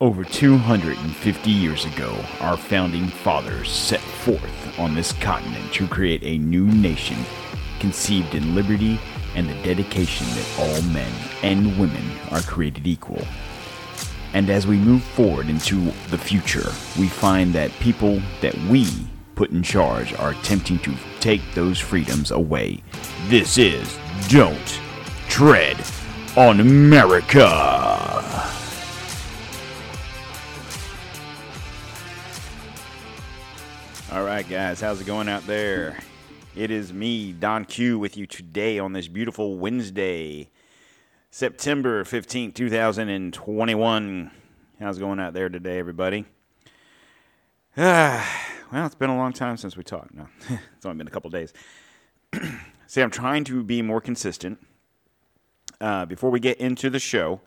Over 250 years ago, our founding fathers set forth on this continent to create a new nation conceived in liberty and the dedication that all men and women are created equal. And as we move forward into the future, we find that people that we put in charge are attempting to take those freedoms away. This is Don't Tread on America. Guys, how's it going out there? It is me, Don Q, with you today on this beautiful Wednesday, September 15th, 2021. How's it going out there today, everybody? Ah, well, it's been a long time since we talked. No, it's only been a couple days. See, I'm trying to be more consistent. Uh, before we get into the show,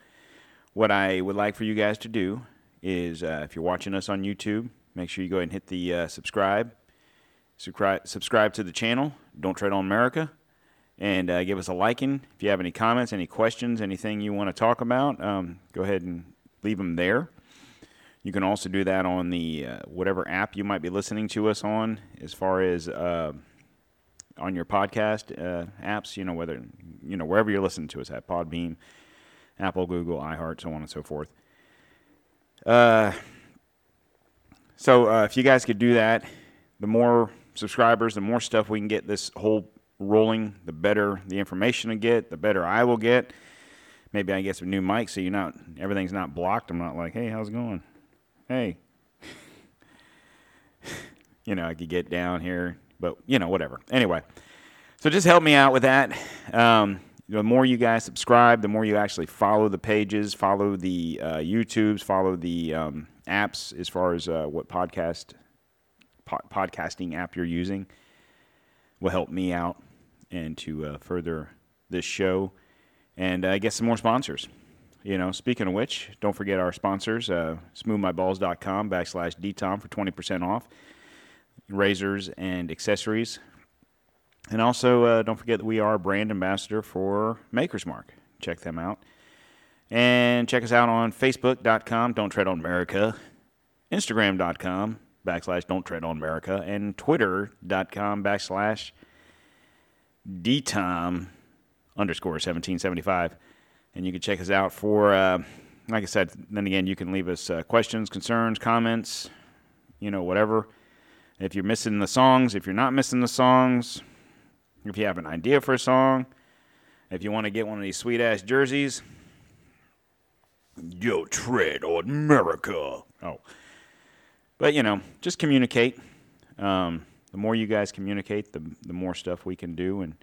what I would like for you guys to do is uh, if you're watching us on YouTube, make sure you go ahead and hit the uh, subscribe. Subscribe, to the channel. Don't Tread on America, and uh, give us a liking. If you have any comments, any questions, anything you want to talk about, um, go ahead and leave them there. You can also do that on the uh, whatever app you might be listening to us on, as far as uh, on your podcast uh, apps. You know whether you know wherever you're listening to us at Podbean, Apple, Google, iHeart, so on and so forth. Uh, so uh, if you guys could do that, the more subscribers, the more stuff we can get this whole rolling, the better the information I get, the better I will get. Maybe I get some new mics so you're not everything's not blocked. I'm not like, hey, how's it going? Hey. you know, I could get down here, but you know, whatever. Anyway, so just help me out with that. Um, the more you guys subscribe, the more you actually follow the pages, follow the uh, YouTubes, follow the um, apps as far as uh, what podcast po- podcasting app you're using will help me out and to uh, further this show and uh, get some more sponsors. You know, speaking of which, don't forget our sponsors, uh, smoothmyballs.com backslash dtom for 20% off, razors and accessories. And also, uh, don't forget that we are a brand ambassador for Maker's Mark. Check them out. And check us out on Facebook.com, Don't Tread on America, Instagram.com, backslash Don't Tread on America, and Twitter.com backslash DTOM underscore 1775. And you can check us out for, uh, like I said, then again, you can leave us uh, questions, concerns, comments, you know, whatever. If you're missing the songs, if you're not missing the songs, if you have an idea for a song, if you want to get one of these sweet ass jerseys, yo, tread on America. Oh. But, you know, just communicate. Um, the more you guys communicate, the, the more stuff we can do, and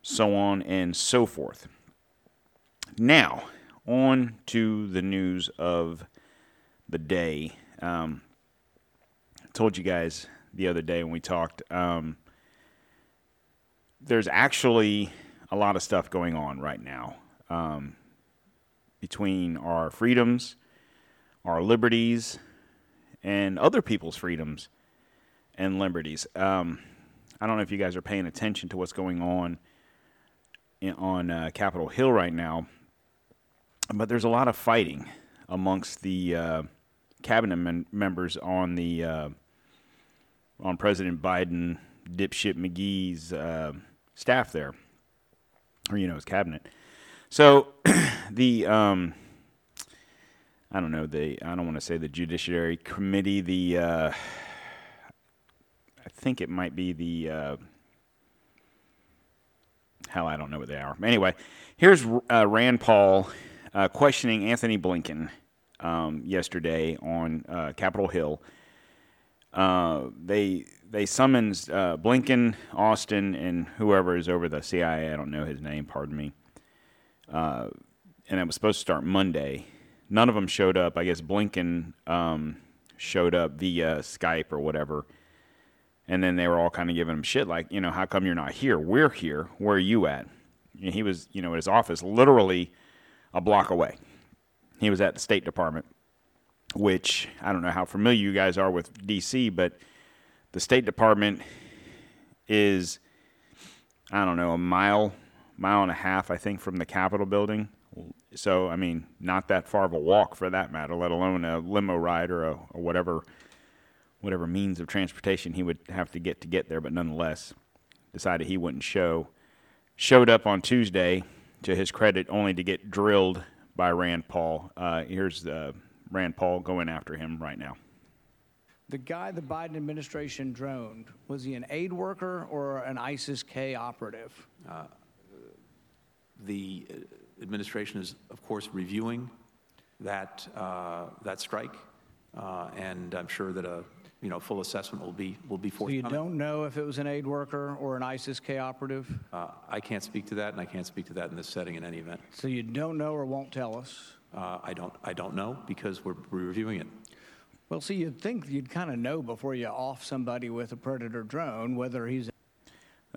so on and so forth. Now, on to the news of the day. Um, I told you guys the other day when we talked. Um, there's actually a lot of stuff going on right now um, between our freedoms, our liberties, and other people's freedoms and liberties. Um, I don't know if you guys are paying attention to what's going on in, on uh, Capitol Hill right now, but there's a lot of fighting amongst the uh, cabinet men- members on the uh, on President Biden dipshit McGee's uh, staff there, or you know his cabinet. So the um, I don't know the I don't want to say the Judiciary Committee. The uh, I think it might be the uh, hell I don't know what they are. Anyway, here's uh, Rand Paul uh, questioning Antony Blinken um, yesterday on uh, Capitol Hill. Uh, they they summons Blinken, Austin, and whoever is over the CIA. I don't know his name. Pardon me. And it was supposed to start Monday. None of them showed up. I guess Blinken um, showed up via Skype or whatever. And then they were all kind of giving him shit, like, you know, how come you're not here? We're here. Where are you at? And he was, you know, at his office, literally a block away. He was at the State Department, which I don't know how familiar you guys are with D.C., but the State Department is, I don't know, a mile, mile and a half, I think, from the Capitol building. So, I mean, not that far of a walk for that matter, let alone a limo ride or, a, or whatever, whatever means of transportation he would have to get to get there. But nonetheless, decided he wouldn't show. Showed up on Tuesday, to his credit, only to get drilled by Rand Paul. Uh, here's uh, Rand Paul going after him right now. The guy the Biden administration droned, was he an aid worker or an ISIS K operative? The uh, administration is, of course, reviewing that, uh, that strike, uh, and I'm sure that a, you know, full assessment will be, will be So you don't know if it was an aid worker or an ISIS K operative? Uh, I can't speak to that, and I can't speak to that in this setting in any event. So you don't know or won't tell us? Uh, I don't, I don't know, because we're we're reviewing it. Well, see, you'd think you'd kind of know before you off somebody with a Predator drone whether he's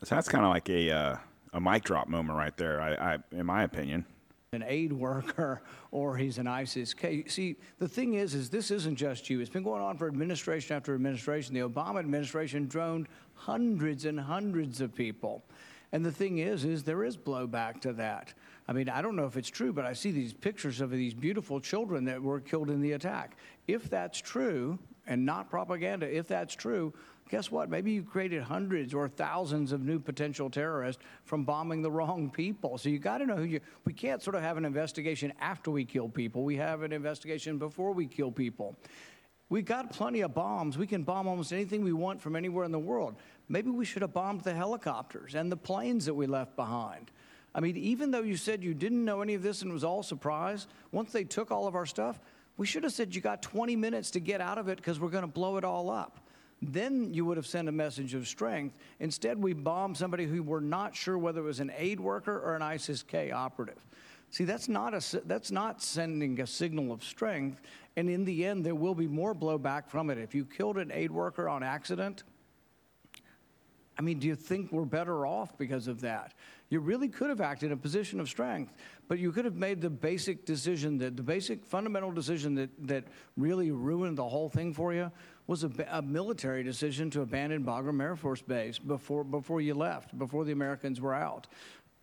So that's kind of like a uh, a mic drop moment right there, I, I, in my opinion. an aid worker or he's an ISIS K. See, the thing is, is this isn't just you. It's been going on for administration after administration. The Obama administration droned hundreds and hundreds of people. And the thing is, is there is blowback to that. I mean, I don't know if it's true, but I see these pictures of these beautiful children that were killed in the attack. If that's true, and not propaganda, if that's true, guess what? Maybe you created hundreds or thousands of new potential terrorists from bombing the wrong people. So you got to know who you. We can't sort of have an investigation after we kill people. We have an investigation before we kill people. We got plenty of bombs. We can bomb almost anything we want from anywhere in the world. Maybe we should have bombed the helicopters and the planes that we left behind. I mean, even though you said you didn't know any of this and it was all surprise, once they took all of our stuff, we should have said you got 20 minutes to get out of it because we're going to blow it all up. Then you would have sent a message of strength. Instead, we bombed somebody who we're not sure whether it was an aid worker or an ISIS K operative. See, that's not, a, that's not sending a signal of strength. And in the end, there will be more blowback from it. If you killed an aid worker on accident, I mean, do you think we're better off because of that? You really could have acted in a position of strength, but you could have made the basic decision that the basic fundamental decision that, that really ruined the whole thing for you was a, a military decision to abandon Bagram Air Force Base before, before you left, before the Americans were out.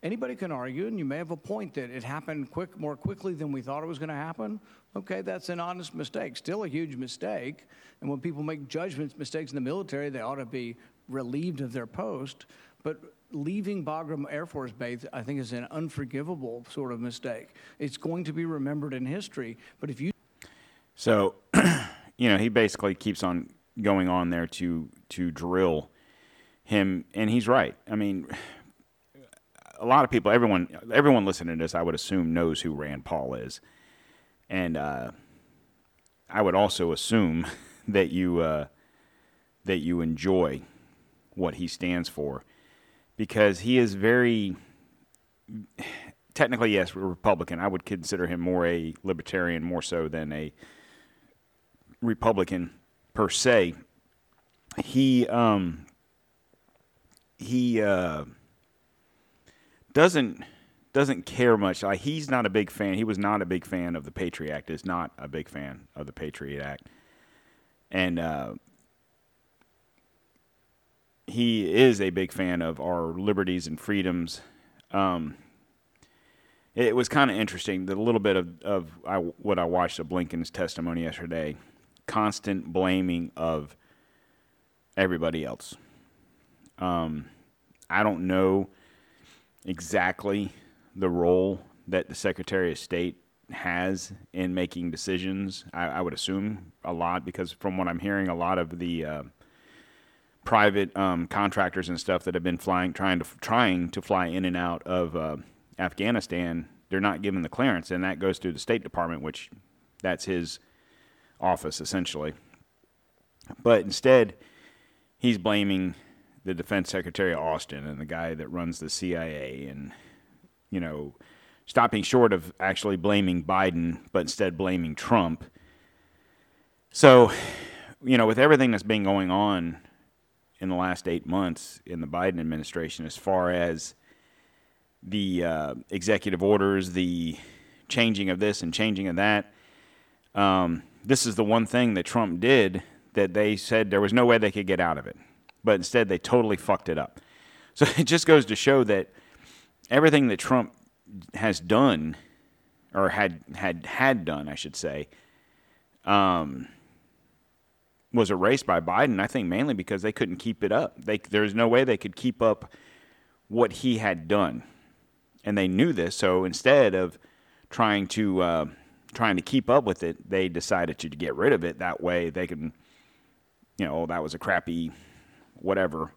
Anybody can argue, and you may have a point that it happened quick, more quickly than we thought it was going to happen. Okay, that's an honest mistake, still a huge mistake. And when people make judgments, mistakes in the military, they ought to be relieved of their post. But leaving Bagram Air Force Base, I think, is an unforgivable sort of mistake. It's going to be remembered in history. But if you So, you know, he basically keeps on going on there to to drill him, and he's right. I mean, a lot of people, everyone, everyone listening to this, I would assume knows who Rand Paul is, and uh, I would also assume that you uh, that you enjoy what he stands for, because he is very technically yes, Republican. I would consider him more a libertarian, more so than a Republican per se. He um, he uh, doesn't doesn't care much. Like he's not a big fan. He was not a big fan of the Patriot Act. Is not a big fan of the Patriot Act, and uh, he is a big fan of our liberties and freedoms. Um, it was kind of interesting. The little bit of, of I, what I watched of Blinken's testimony yesterday, constant blaming of everybody else. Um, I don't know exactly the role that the Secretary of State has in making decisions. I, I would assume a lot because from what I'm hearing, a lot of the uh, private um, contractors and stuff that have been flying, trying to trying to fly in and out of uh, Afghanistan, they're not given the clearance, and that goes through the State Department, which that's his office essentially. But instead, he's blaming the Defense Secretary Austin and the guy that runs the CIA, and you know, stopping short of actually blaming Biden, but instead blaming Trump. So, you know, with everything that's been going on in the last eight months in the Biden administration, as far as the uh, executive orders, the changing of this and changing of that, um, this is the one thing that Trump did that they said there was no way they could get out of it. But instead, they totally fucked it up. So it just goes to show that everything that Trump has done or had had had done, I should say, um, was erased by Biden. I think mainly because they couldn't keep it up. They there's no way they could keep up what he had done, and they knew this. So instead of trying to uh, trying to keep up with it, they decided to get rid of it. That way they can, you know, oh, that was a crappy whatever.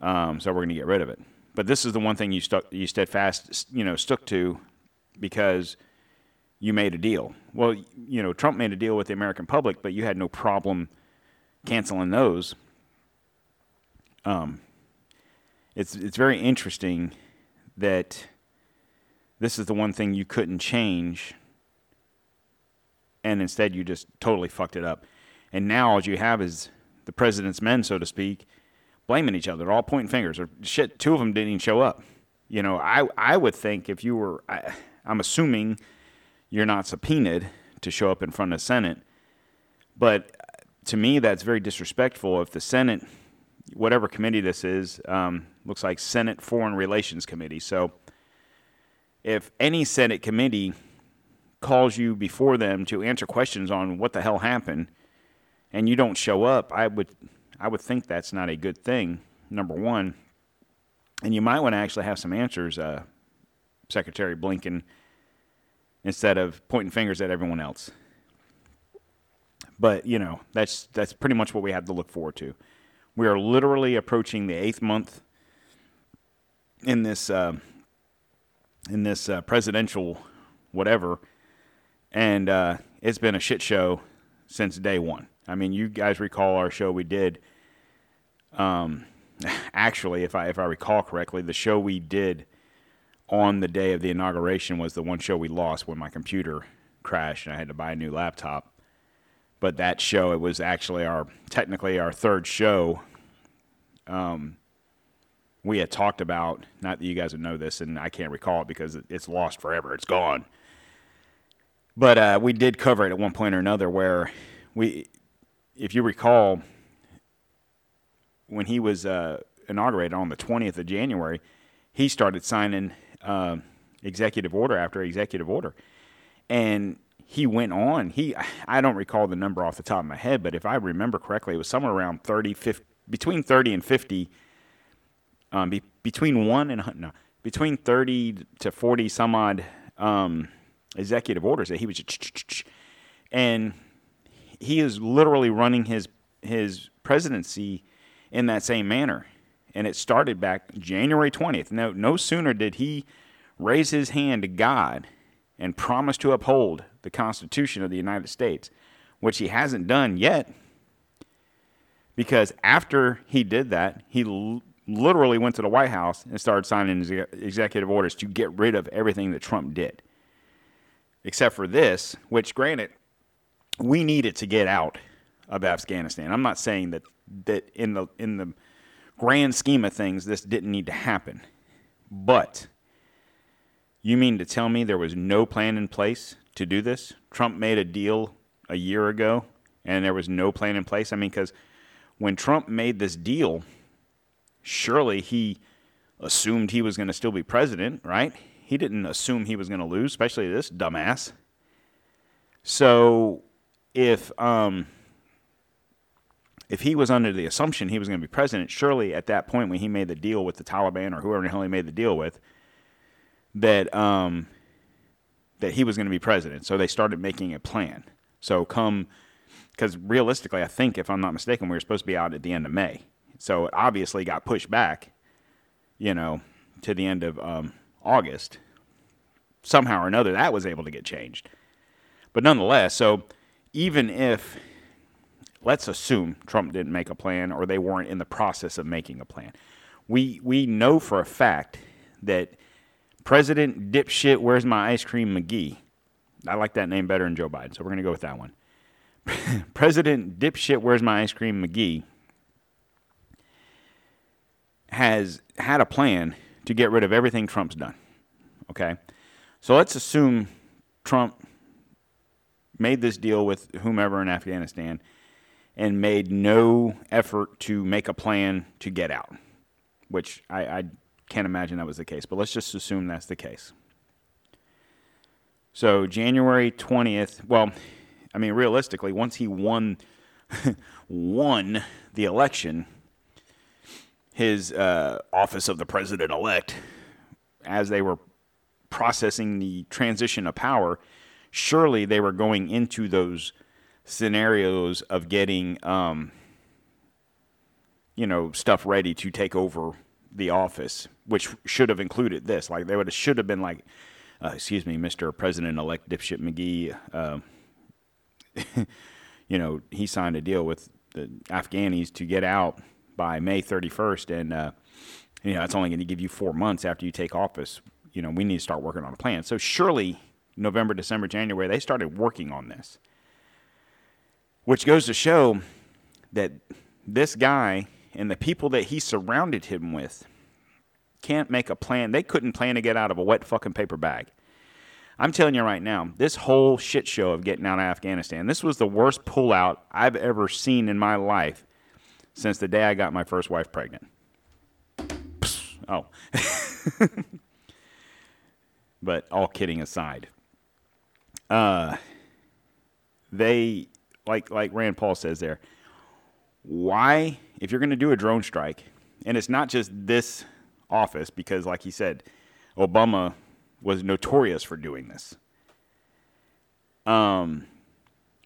Um, so we're going to get rid of it. But this is the one thing you stuck, you steadfast, you know, stuck to because you made a deal. Well, you know, Trump made a deal with the American public, but you had no problem canceling those. Um, it's it's very interesting that this is the one thing you couldn't change, and instead you just totally fucked it up. And now all you have is the president's men, so to speak, blaming each other, all pointing fingers. Or shit, two of them didn't even show up. You know, I I would think if you were, I, I'm assuming you're not subpoenaed to show up in front of the Senate, but to me that's very disrespectful. If the Senate, whatever committee this is, um, looks like Senate Foreign Relations Committee. So if any Senate committee calls you before them to answer questions on what the hell happened, and you don't show up, I would I would think that's not a good thing. Number one, and you might want to actually have some answers, uh, Secretary Blinken, instead of pointing fingers at everyone else. But you know that's that's pretty much what we have to look forward to. We are literally approaching the eighth month in this uh, in this uh, presidential whatever, and uh, it's been a shit show since day one. I mean, you guys recall our show we did. Um, actually, if I if I recall correctly, the show we did on the day of the inauguration was the one show we lost when my computer crashed and I had to buy a new laptop. But that show, it was actually our technically our third show. Um, we had talked about not that you guys would know this, and I can't recall it because it's lost forever. It's gone. But uh, we did cover it at one point or another where we if you recall, when he was uh, inaugurated on the 20th of January, he started signing uh, executive order after executive order. And he went on. He, I don't recall the number off the top of my head, but if I remember correctly, it was somewhere around 30, 50, between 30 and 50, um, be, between one and, no, between 30 to 40 some odd um, executive orders that he was, and he is literally running his his presidency in that same manner. And it started back January 20th. No, no sooner did he raise his hand to God and promise to uphold the Constitution of the United States, which he hasn't done yet. Because after he did that, he l- literally went to the White House and started signing executive orders to get rid of everything that Trump did. Except for this, which, granted, we needed to get out of Afghanistan. I'm not saying that that in the in the grand scheme of things this didn't need to happen. But you mean to tell me there was no plan in place to do this? Trump made a deal a year ago and there was no plan in place. I mean cuz when Trump made this deal, surely he assumed he was going to still be president, right? He didn't assume he was going to lose, especially this dumbass. So if um, if he was under the assumption he was going to be president, surely at that point when he made the deal with the Taliban or whoever the hell he made the deal with, that um, that he was going to be president. So they started making a plan. So come, because realistically, I think if I'm not mistaken, we were supposed to be out at the end of May. So it obviously got pushed back, you know, to the end of um, August. Somehow or another, that was able to get changed. But nonetheless, so even if let's assume Trump didn't make a plan or they weren't in the process of making a plan. We we know for a fact that President dipshit where's my ice cream McGee. I like that name better than Joe Biden, so we're going to go with that one. President dipshit where's my ice cream McGee has had a plan to get rid of everything Trump's done. Okay? So let's assume Trump made this deal with whomever in Afghanistan and made no effort to make a plan to get out, which I, I can't imagine that was the case, but let's just assume that's the case. So January 20th, well, I mean realistically, once he won won the election, his uh, office of the president elect, as they were processing the transition of power, surely they were going into those scenarios of getting, um, you know, stuff ready to take over the office, which should have included this. Like they would have should have been like, uh, excuse me, Mr. President-elect dipshit McGee. Uh, you know, he signed a deal with the Afghanis to get out by May 31st, and uh, you know that's only going to give you four months after you take office. You know, we need to start working on a plan. So surely November, December, January, they started working on this, which goes to show that this guy and the people that he surrounded him with can't make a plan. They couldn't plan to get out of a wet fucking paper bag. I'm telling you right now, this whole shit show of getting out of Afghanistan, this was the worst pullout I've ever seen in my life since the day I got my first wife pregnant. Oh. but all kidding aside, uh, they like like Rand Paul says there. Why, if you're going to do a drone strike, and it's not just this office, because like he said, Obama was notorious for doing this. Um,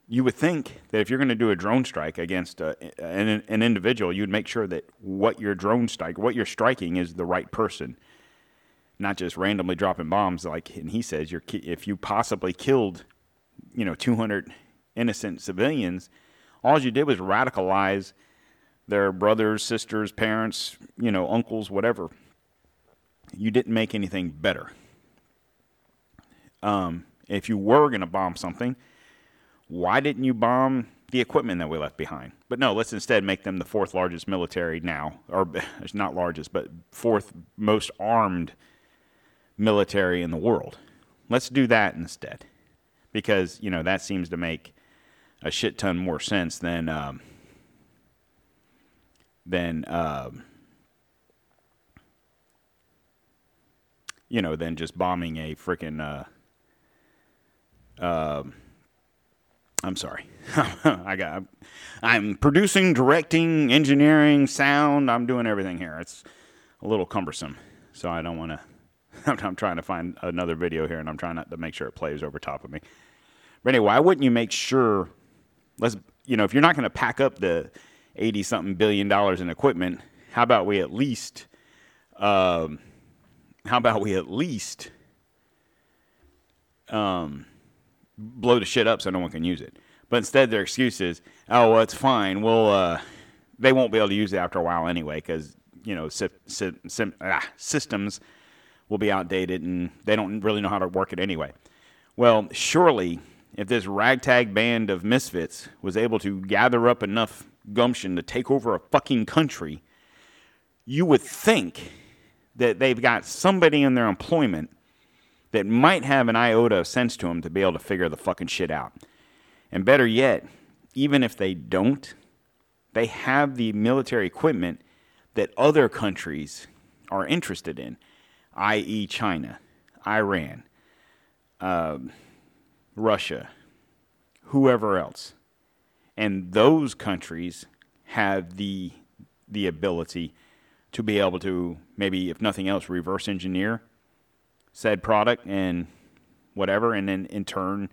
you would think that if you're going to do a drone strike against a, an, an individual, you'd make sure that what your drone strike, what you're striking, is the right person, not just randomly dropping bombs. Like and he says, you're if you possibly killed, you know, 200 innocent civilians, all you did was radicalize their brothers, sisters, parents, you know, uncles, whatever. You didn't make anything better. Um, if you were going to bomb something, why didn't you bomb the equipment that we left behind? But no, let's instead make them the fourth largest military now, or it's not largest, but fourth most armed military in the world. Let's do that instead, because you know that seems to make a shit ton more sense than um, than um, you know than just bombing a freaking. Uh, um, I'm sorry. I got. I'm producing, directing, engineering, sound. I'm doing everything here. It's a little cumbersome, so I don't want to. I'm trying to find another video here, and I'm trying not to make sure it plays over top of me. But anyway, why wouldn't you make sure? Let's, you know, if you're not going to pack up the eighty something billion dollars in equipment, how about we at least, um, how about we at least, um, blow the shit up so no one can use it. But instead, their excuse is, "Oh, well, it's fine. Well, uh, they won't be able to use it after a while anyway, because you know si- si- sim- ah, systems will be outdated and they don't really know how to work it anyway." Well, surely, if this ragtag band of misfits was able to gather up enough gumption to take over a fucking country, you would think that they've got somebody in their employment that might have an iota of sense to them to be able to figure the fucking shit out. And better yet, even if they don't, they have the military equipment that other countries are interested in, i.e., China, Iran, uh, Russia, whoever else. And those countries have the the ability to be able to maybe, if nothing else, reverse engineer said product and whatever, and then in turn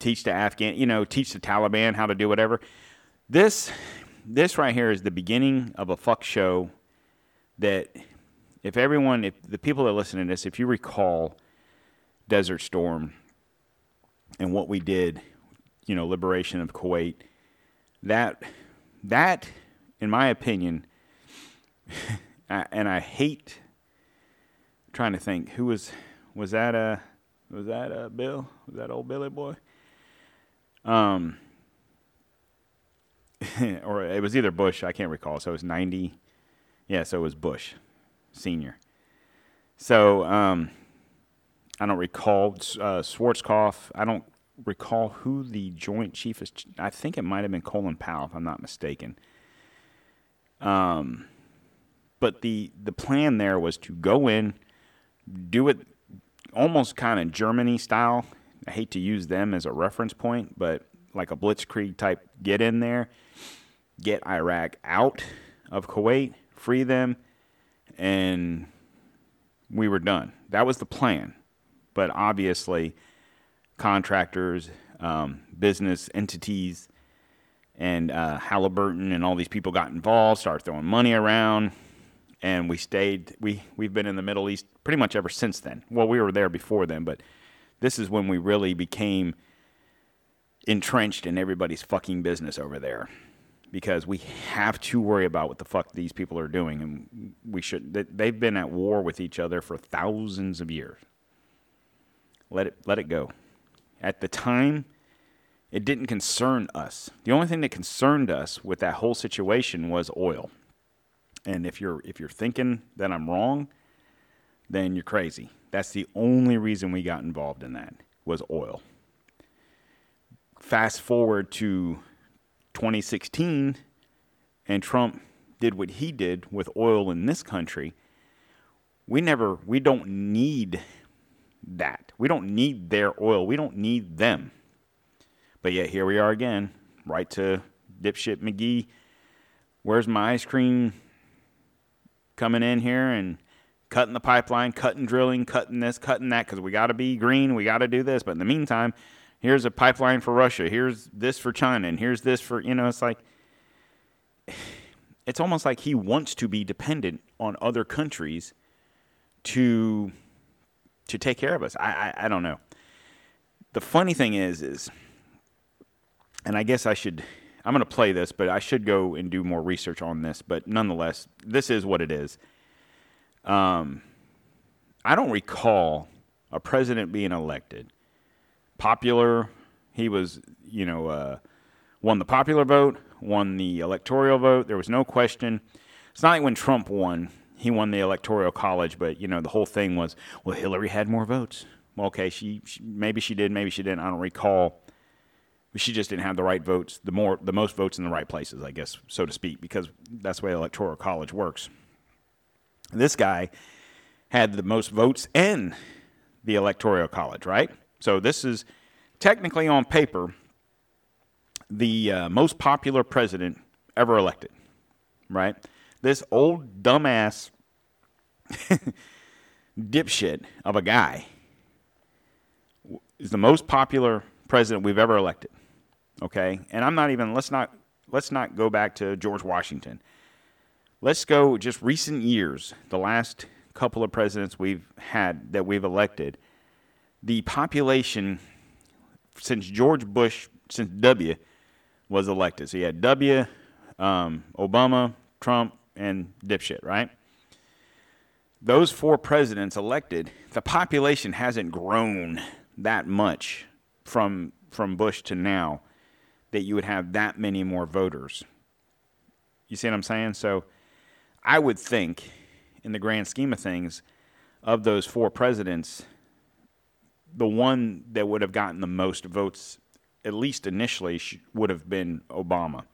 teach the Afghan, you know, teach the Taliban how to do whatever. This, this right here is the beginning of a fuck show that if everyone, if the people that listen to this, if you recall Desert Storm and what we did, you know, liberation of Kuwait, that, that, in my opinion, and I hate trying to think who was was that uh was that uh Bill was that old Billy boy? Um or it was either Bush I can't recall. So it was 90 yeah so it was Bush senior. So um I don't recall uh, Schwarzkopf I don't recall who the joint chief is. I think it might have been Colin Powell if I'm not mistaken. Um but the the plan there was to go in do it almost kind of Germany style. I hate to use them as a reference point, but like a blitzkrieg type get in there, get Iraq out of Kuwait, free them, and we were done. That was the plan. But obviously, contractors, um, business entities, and uh, Halliburton and all these people got involved, started throwing money around, and we stayed. We we've been in the Middle East pretty much ever since then. Well, we were there before then, but this is when we really became entrenched in everybody's fucking business over there because we have to worry about what the fuck these people are doing and we should they've been at war with each other for thousands of years let it let it go at the time it didn't concern us the only thing that concerned us with that whole situation was oil and if you're if you're thinking that I'm wrong then you're crazy that's the only reason we got involved in that was oil fast forward to 2016 and Trump did what he did with oil in this country, we never, we don't need that. We don't need their oil. We don't need them. But yet here we are again, right to dipshit McGee. Where's my ice cream coming in here and cutting the pipeline, cutting drilling, cutting this, cutting that, because we got to be green, we got to do this. But in the meantime, here's a pipeline for Russia, here's this for China, and here's this for, you know, it's like, it's almost like he wants to be dependent on other countries to to take care of us. I, I, I don't know. The funny thing is, is, and I guess I should, I'm going to play this, but I should go and do more research on this. But nonetheless, this is what it is. Um, I don't recall a president being elected popular. He was, you know, uh, won the popular vote, won the electoral vote. There was no question. It's not like when Trump won, he won the electoral college, but you know the whole thing was, well, Hillary had more votes. Well, okay, she, she maybe she did, maybe she didn't. I don't recall. She just didn't have the right votes, the more, the most votes in the right places, I guess, so to speak, because that's the way electoral college works. This guy had the most votes in the electoral college, right? So this is technically on paper the uh, most popular president ever elected, right? This old dumbass dipshit of a guy is the most popular president we've ever elected. Okay? And I'm not even let's not let's not go back to George Washington. Let's go just recent years, the last couple of presidents we've had that we've elected the population since George Bush, since W was elected. So you had W, um, Obama, Trump, and dipshit, right? Those four presidents elected, the population hasn't grown that much from from Bush to now that you would have that many more voters. You see what I'm saying? So I would think, in the grand scheme of things, of those four presidents, the one that would have gotten the most votes, at least initially, would have been Obama.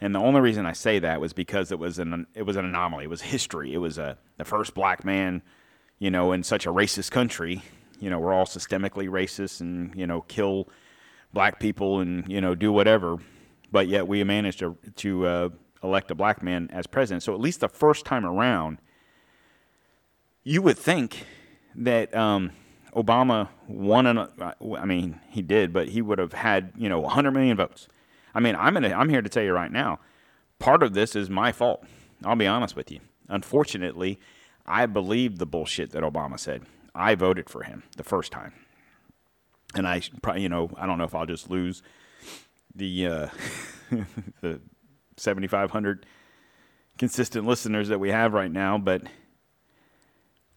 And the only reason I say that was because it was an it was an anomaly. It was history. It was a the first black man, you know, in such a racist country. You know, we're all systemically racist and you know kill black people and you know do whatever, but yet we managed to to uh, elect a black man as president. So at least the first time around, you would think that um, Obama won an, I mean, he did, but he would have had, you know, 100 million votes. I mean, I'm I'm here to tell you right now, part of this is my fault. I'll be honest with you. Unfortunately, I believed the bullshit that Obama said. I voted for him the first time. And I probably, you know, I don't know if I'll just lose the uh, the 7,500 consistent listeners that we have right now, but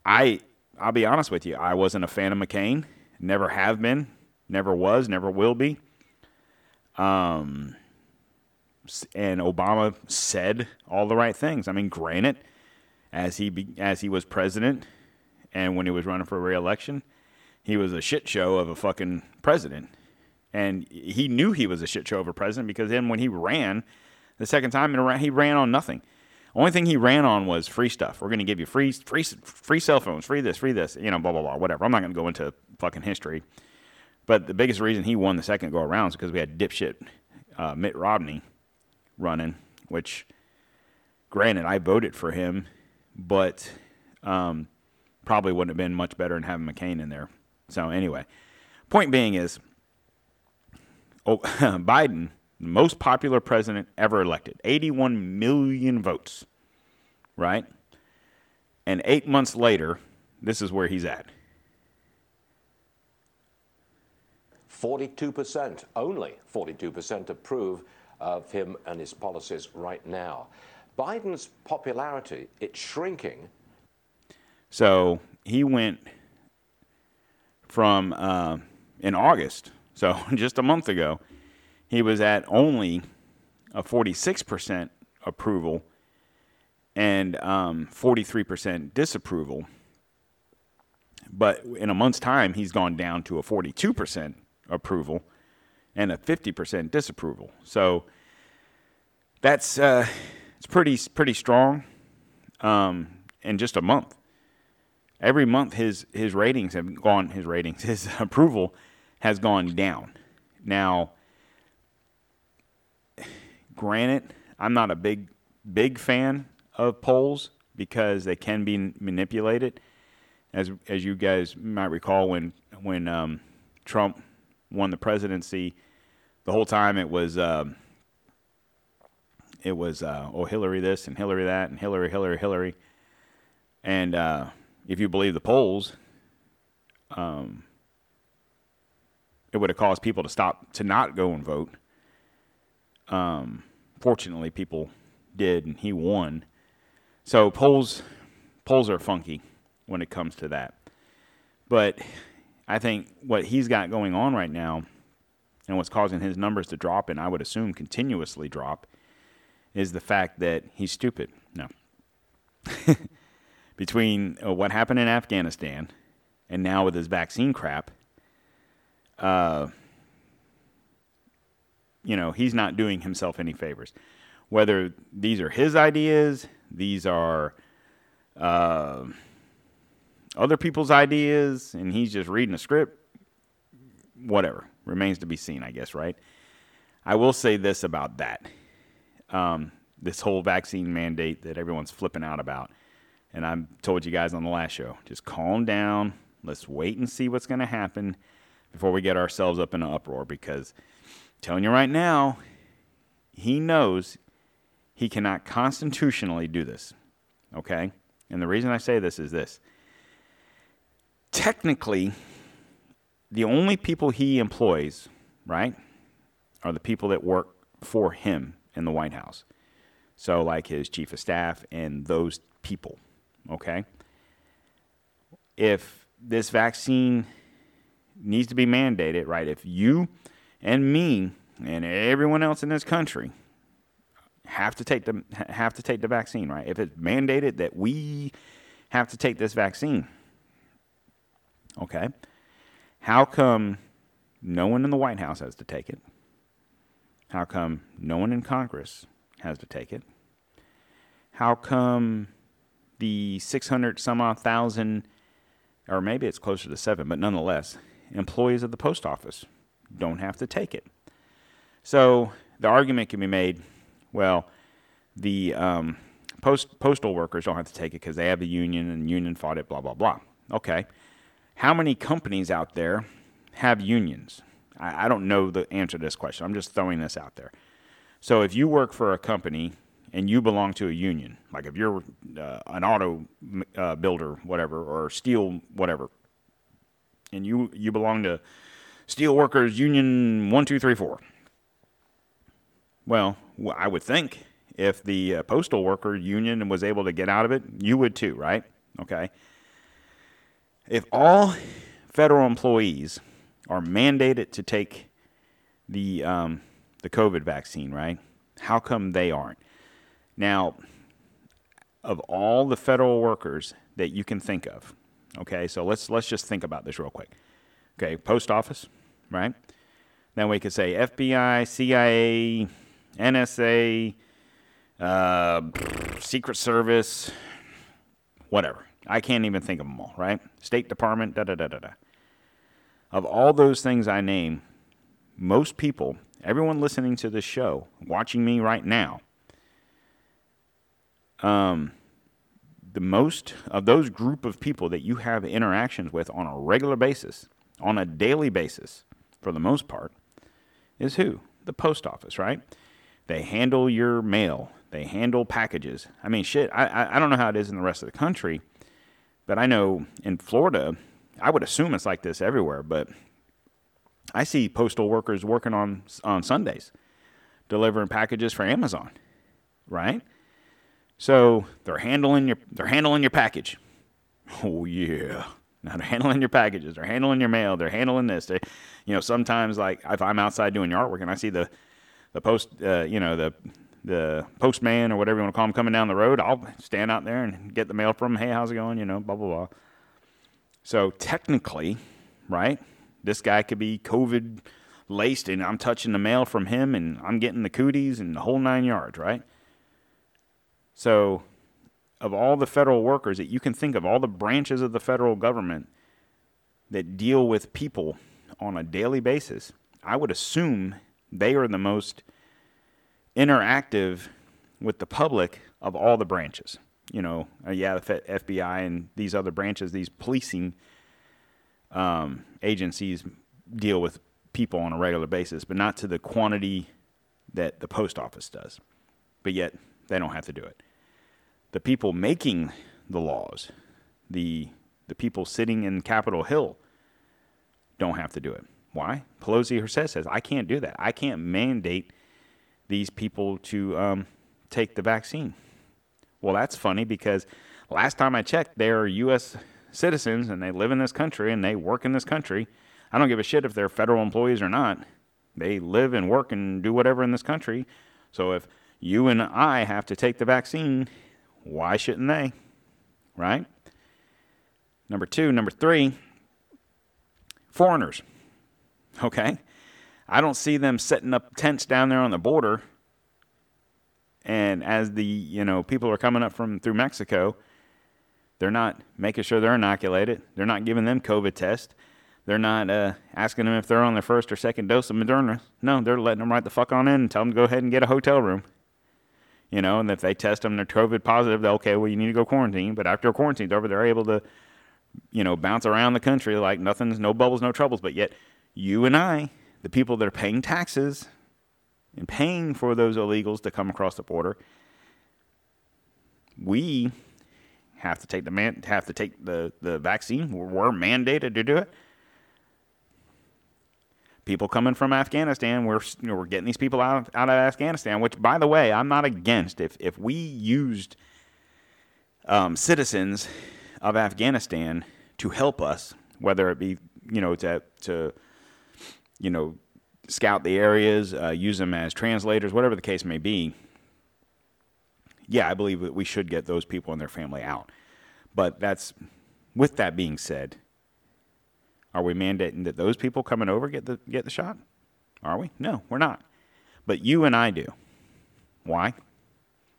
I I'll be honest with you. I wasn't a fan of McCain. Never have been. Never was. Never will be. Um, and Obama said all the right things. I mean, granted, as he be, as he was president, and when he was running for reelection, he was a shit show of a fucking president, and he knew he was a shit show of a president because then when he ran, the second time he ran on nothing. Only thing he ran on was free stuff. We're going to give you free, free, free cell phones, free this, free this, you know, blah blah blah, whatever. I'm not going to go into fucking history, But the biggest reason he won the second go around is because we had dipshit uh, Mitt Romney running, which, granted, I voted for him, but um, probably wouldn't have been much better than having McCain in there. So, anyway, point being is oh, Biden, the most popular president ever elected, 81 million votes, right? And eight months later, this is where he's at. 42%, only 42% approve of him and his policies right now. Biden's popularity, it's shrinking. So he went from uh, in August, so just a month ago, he was at only a 46% approval and um, 43% disapproval. But in a month's time, he's gone down to a 42% approval and a 50% disapproval. So that's uh, it's pretty pretty strong um, in just a month. Every month, his his ratings have gone. His ratings, his approval has gone down. Now, granted, I'm not a big big fan of polls because they can be manipulated. As as you guys might recall, when when um, Trump won the presidency, the whole time it was uh, it was uh, oh Hillary this and Hillary that and Hillary Hillary Hillary, and uh, if you believe the polls, um, it would have caused people to stop to not go and vote. Um, fortunately, people did, and he won. So polls polls are funky when it comes to that. But I think what he's got going on right now and what's causing his numbers to drop and I would assume continuously drop is the fact that he's stupid. No. Between uh, what happened in Afghanistan and now with his vaccine crap, uh, you know, he's not doing himself any favors whether these are his ideas, these are uh, other people's ideas, and he's just reading a script, whatever remains to be seen, I guess, right? I will say this about that um, this whole vaccine mandate that everyone's flipping out about. And I told you guys on the last show just calm down. Let's wait and see what's going to happen before we get ourselves up in an uproar because I'm telling you right now, he knows he cannot constitutionally do this. Okay? And the reason I say this is this. Technically, the only people he employs, right, are the people that work for him in the White House. So, like his chief of staff and those people. Okay? If this vaccine needs to be mandated, right, if you and me and everyone else in this country have to take the have to take the vaccine, right? If it's mandated that we have to take this vaccine, okay? How come no one in the White House has to take it? How come no one in Congress has to take it? How come the 600 some odd thousand, or maybe it's closer to seven, but nonetheless, employees of the post office don't have to take it? So the argument can be made well, the um, post postal workers don't have to take it because they have a union and union fought it. Blah blah blah. Okay, how many companies out there have unions? I, I don't know the answer to this question. I'm just throwing this out there. So if you work for a company and you belong to a union, like if you're uh, an auto uh, builder, whatever, or steel, whatever, and you you belong to Steel Workers Union one two three four. Well, I would think if the uh, postal worker union was able to get out of it, you would too, right? Okay. If all federal employees are mandated to take the um, the COVID vaccine, right? How come they aren't? Now, of all the federal workers that you can think of, okay, so let's let's just think about this real quick. Okay, post office, right? Then we could say FBI, CIA, NSA, uh, Secret Service, whatever. I can't even think of them all, right? State Department, da da da da da. of all those things I name, most people, everyone listening to this show, watching me right now, um, the most of those group of people that you have interactions with on a regular basis, on a daily basis, for the most part, is who? The post office, right? They handle your mail. They handle packages. I mean, shit. I, I don't know how it is in the rest of the country, but I know in Florida, I would assume it's like this everywhere. But I see postal workers working on on Sundays, delivering packages for Amazon, right? So they're handling your they're handling your package. Oh yeah. Now they're handling your packages, they're handling your mail, they're handling this. They, you know, sometimes like if I'm outside doing your artwork and I see the the post, uh, you know, the the postman or whatever you want to call him coming down the road, I'll stand out there and get the mail from him. Hey, how's it going? You know, blah blah blah. So technically, right, this guy could be COVID laced, and I'm touching the mail from him, and I'm getting the cooties and the whole nine yards, right? So, of all the federal workers that you can think of, all the branches of the federal government that deal with people on a daily basis, I would assume they are the most interactive with the public of all the branches. You know, uh, yeah, the FBI and these other branches, these policing um, agencies deal with people on a regular basis, but not to the quantity that the post office does. But yet, they don't have to do it. The people making the laws, the the people sitting in Capitol Hill, don't have to do it. Why? Pelosi herself says, I can't do that. I can't mandate these people to um, take the vaccine. Well, that's funny because last time I checked, they're U.S. citizens and they live in this country and they work in this country. I don't give a shit if they're federal employees or not. They live and work and do whatever in this country. So if you and I have to take the vaccine, why shouldn't they? Right? Number two. Number three, foreigners. Okay? I don't see them setting up tents down there on the border. And as the, you know, people are coming up from through Mexico, they're not making sure they're inoculated. They're not giving them COVID test. They're not uh, asking them if they're on their first or second dose of Moderna. No, they're letting them right the fuck on in and tell them to go ahead and get a hotel room. You know, and if they test them, they're COVID positive, they're okay, well, you need to go quarantine. But after quarantine's over, they're able to, you know, bounce around the country like nothing's, no bubbles, no troubles. But yet, you and I, the people that are paying taxes and paying for those illegals to come across the border, we have to take the man have to take the, the vaccine. We're, we're mandated to do it. People coming from Afghanistan, we're you know, we're getting these people out of, out of Afghanistan. Which, by the way, I'm not against. If if we used um, citizens of Afghanistan to help us, whether it be you know to to you know scout the areas, uh, use them as translators, whatever the case may be. Yeah, I believe that we should get those people and their family out. But that's with that being said, are we mandating that those people coming over get the get the shot? Are we? No, we're not. But you and I do. Why?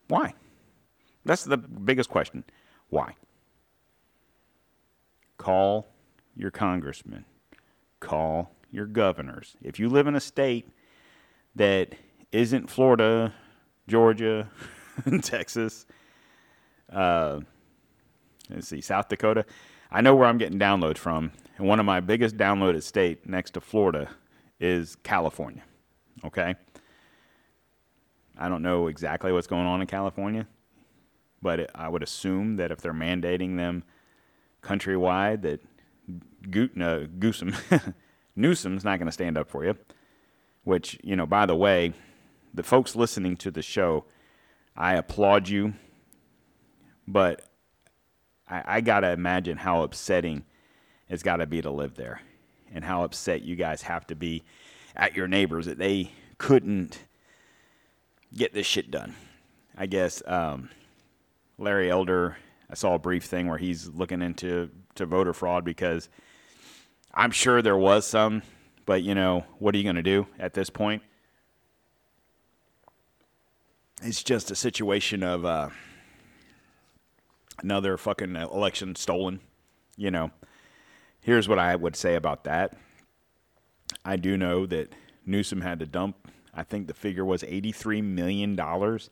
Why? That's the biggest question. Why? Call your congressman. Call your governors. If you live in a state that isn't Florida, Georgia, Texas, uh, let's see, South Dakota, I know where I'm getting downloads from. And one of my biggest downloaded state next to Florida is California. Okay? I don't know exactly what's going on in California, but it, I would assume that if they're mandating them countrywide, that Go- no, Goosum, Newsom's not going to stand up for you. Which, you know, by the way, the folks listening to the show, I applaud you, but I, I got to imagine how upsetting it's got to be to live there and how upset you guys have to be at your neighbors that they couldn't get this shit done. I guess um, Larry Elder, I saw a brief thing where he's looking into to voter fraud because I'm sure there was some, but you know, what are you going to do at this point? It's just a situation of uh, another fucking election stolen. You know, here's what I would say about that. I do know that Newsom had to dump. I think the figure was eighty-three million dollars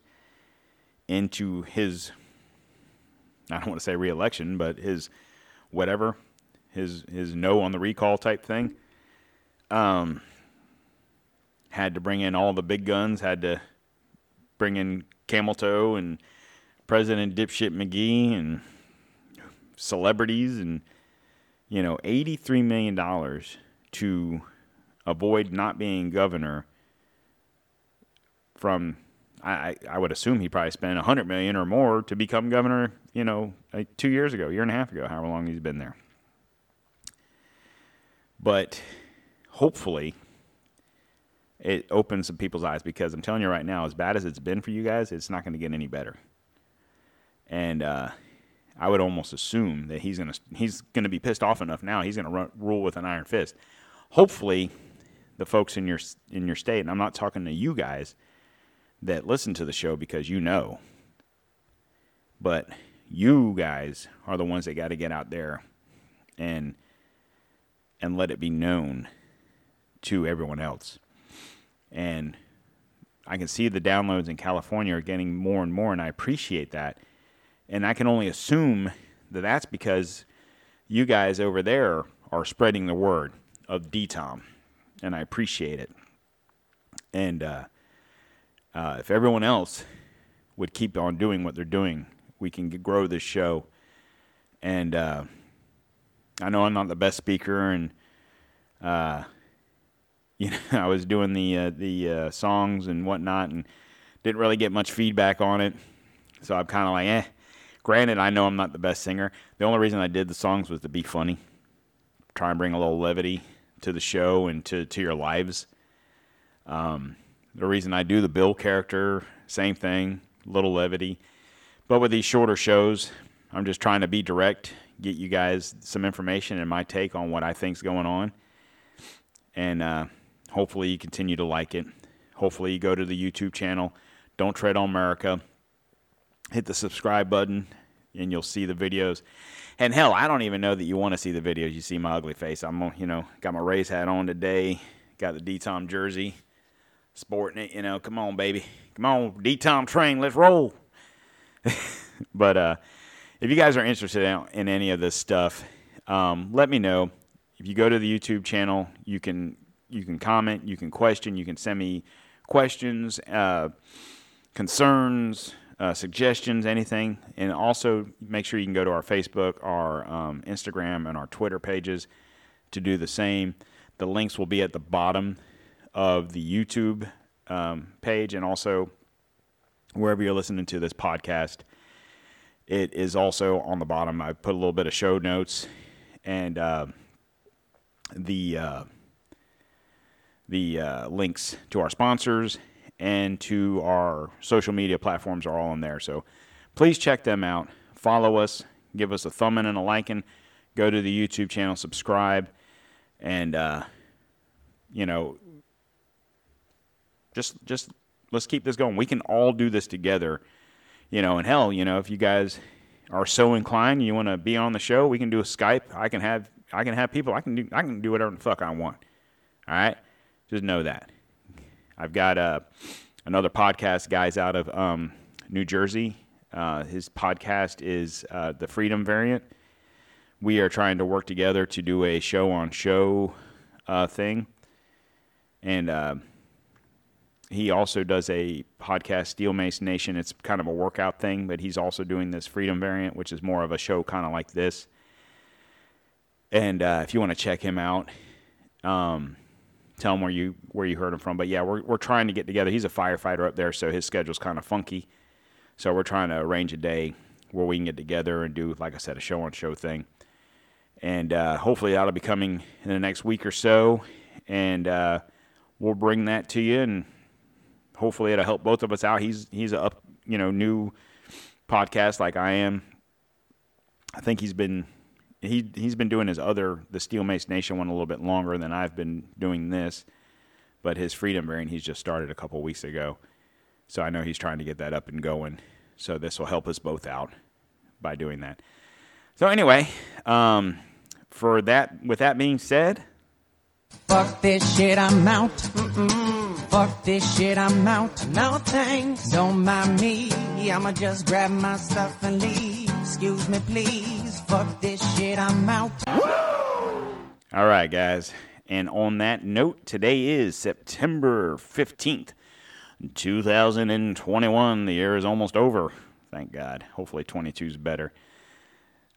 into his. I don't want to say reelection, but his whatever, his his no on the recall type thing. Um, had to bring in all the big guns. Had to bring in Camel Toe and President Dipshit McGee and celebrities and you know eighty-three million dollars to avoid not being governor from I, I would assume he probably spent a hundred million or more to become governor, you know, like two years ago, year and a half ago, however long he's been there. But hopefully it opens some people's eyes because I'm telling you right now, as bad as it's been for you guys, it's not going to get any better. And uh, I would almost assume that he's to he's to be pissed off enough now. He's going to rule with an iron fist. Hopefully, the folks in your in your state, and I'm not talking to you guys that listen to the show because you know, but you guys are the ones that got to get out there and and let it be known to everyone else. And I can see the downloads in California are getting more and more, and I appreciate that. And I can only assume that that's because you guys over there are spreading the word of DTOM, and I appreciate it. And uh, uh, if everyone else would keep on doing what they're doing, we can grow this show. And uh, I know I'm not the best speaker, and uh, you know I was doing the uh, the uh, songs and whatnot, and didn't really get much feedback on it. So I'm kind of like, eh. Granted, I know I'm not the best singer. The only reason I did the songs was to be funny, try and bring a little levity to the show and to to your lives. Um, the reason I do the Bill character, same thing, little levity. But with these shorter shows, I'm just trying to be direct, get you guys some information and my take on what I think's going on, and uh, hopefully you continue to like it. Hopefully you go to the YouTube channel, Don't Tread on America, hit the subscribe button, and you'll see the videos. And hell, I don't even know that you want to see the videos. You see my ugly face. I'm, you know, got my Rays hat on today, got the D Tom jersey sporting it. You know, come on, baby, come on, D Tom train, let's roll. but uh, if you guys are interested in, in any of this stuff, um, let me know. If you go to the YouTube channel, you can you can comment, you can question, you can send me questions, uh, concerns, uh, suggestions, anything. And also make sure you can go to our Facebook, our um, Instagram, and our Twitter pages to do the same. The links will be at the bottom of the YouTube um, page and also wherever you're listening to this podcast. It is also on the bottom. I put a little bit of show notes and uh, the uh, the uh, links to our sponsors and to our social media platforms are all in there. So please check them out. Follow us. Give us a thumb in and a liking. Go to the YouTube channel, subscribe, and uh, you know just just let's keep this going. We can all do this together. You know, and hell, you know, if you guys are so inclined, you want to be on the show, we can do a Skype. I can have I can have people. I can do I can do whatever the fuck I want. All right, just know that. I've got uh, another podcast, guys out of um, New Jersey. Uh, his podcast is uh, the Freedom Variant. We are trying to work together to do a show on show uh, thing, and uh, he also does a podcast, Steel Mace Nation. It's kind of a workout thing, but he's also doing this Freedom variant, which is more of a show kind of like this. And uh, if you want to check him out, um, tell him where you where you heard him from. But yeah, we're we're trying to get together. He's a firefighter up there, so his schedule's kind of funky. So we're trying to arrange a day where we can get together and do, like I said, a show on show thing. And uh, hopefully that'll be coming in the next week or so, and uh, we'll bring that to you and hopefully it'll help both of us out. He's he's a up, you know new podcast like I am. I think he's been he he's been doing his other the Steel Mace Nation one a little bit longer than I've been doing this, but his Freedom variant he's just started a couple weeks ago, so I know he's trying to get that up and going. So this will help us both out by doing that. So anyway, um, for that with that being said, Fuck this shit, I'm out. Mm-mm. Fuck this shit, I'm out. No thanks, don't mind me. I'ma just grab my stuff and leave. Excuse me, please. Fuck this shit, I'm out. All right, guys. And on that note, today is September 15th, 2021. The year is almost over. Thank God. Hopefully 22 is better.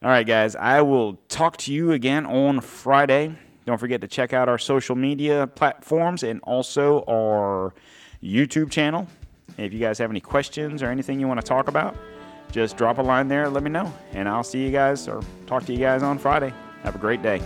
All right, guys. I will talk to you again on Friday. Don't forget to check out our social media platforms and also our YouTube channel. If you guys have any questions or anything you want to talk about, just drop a line there. Let me know. And I'll see you guys or talk to you guys on Friday. Have a great day.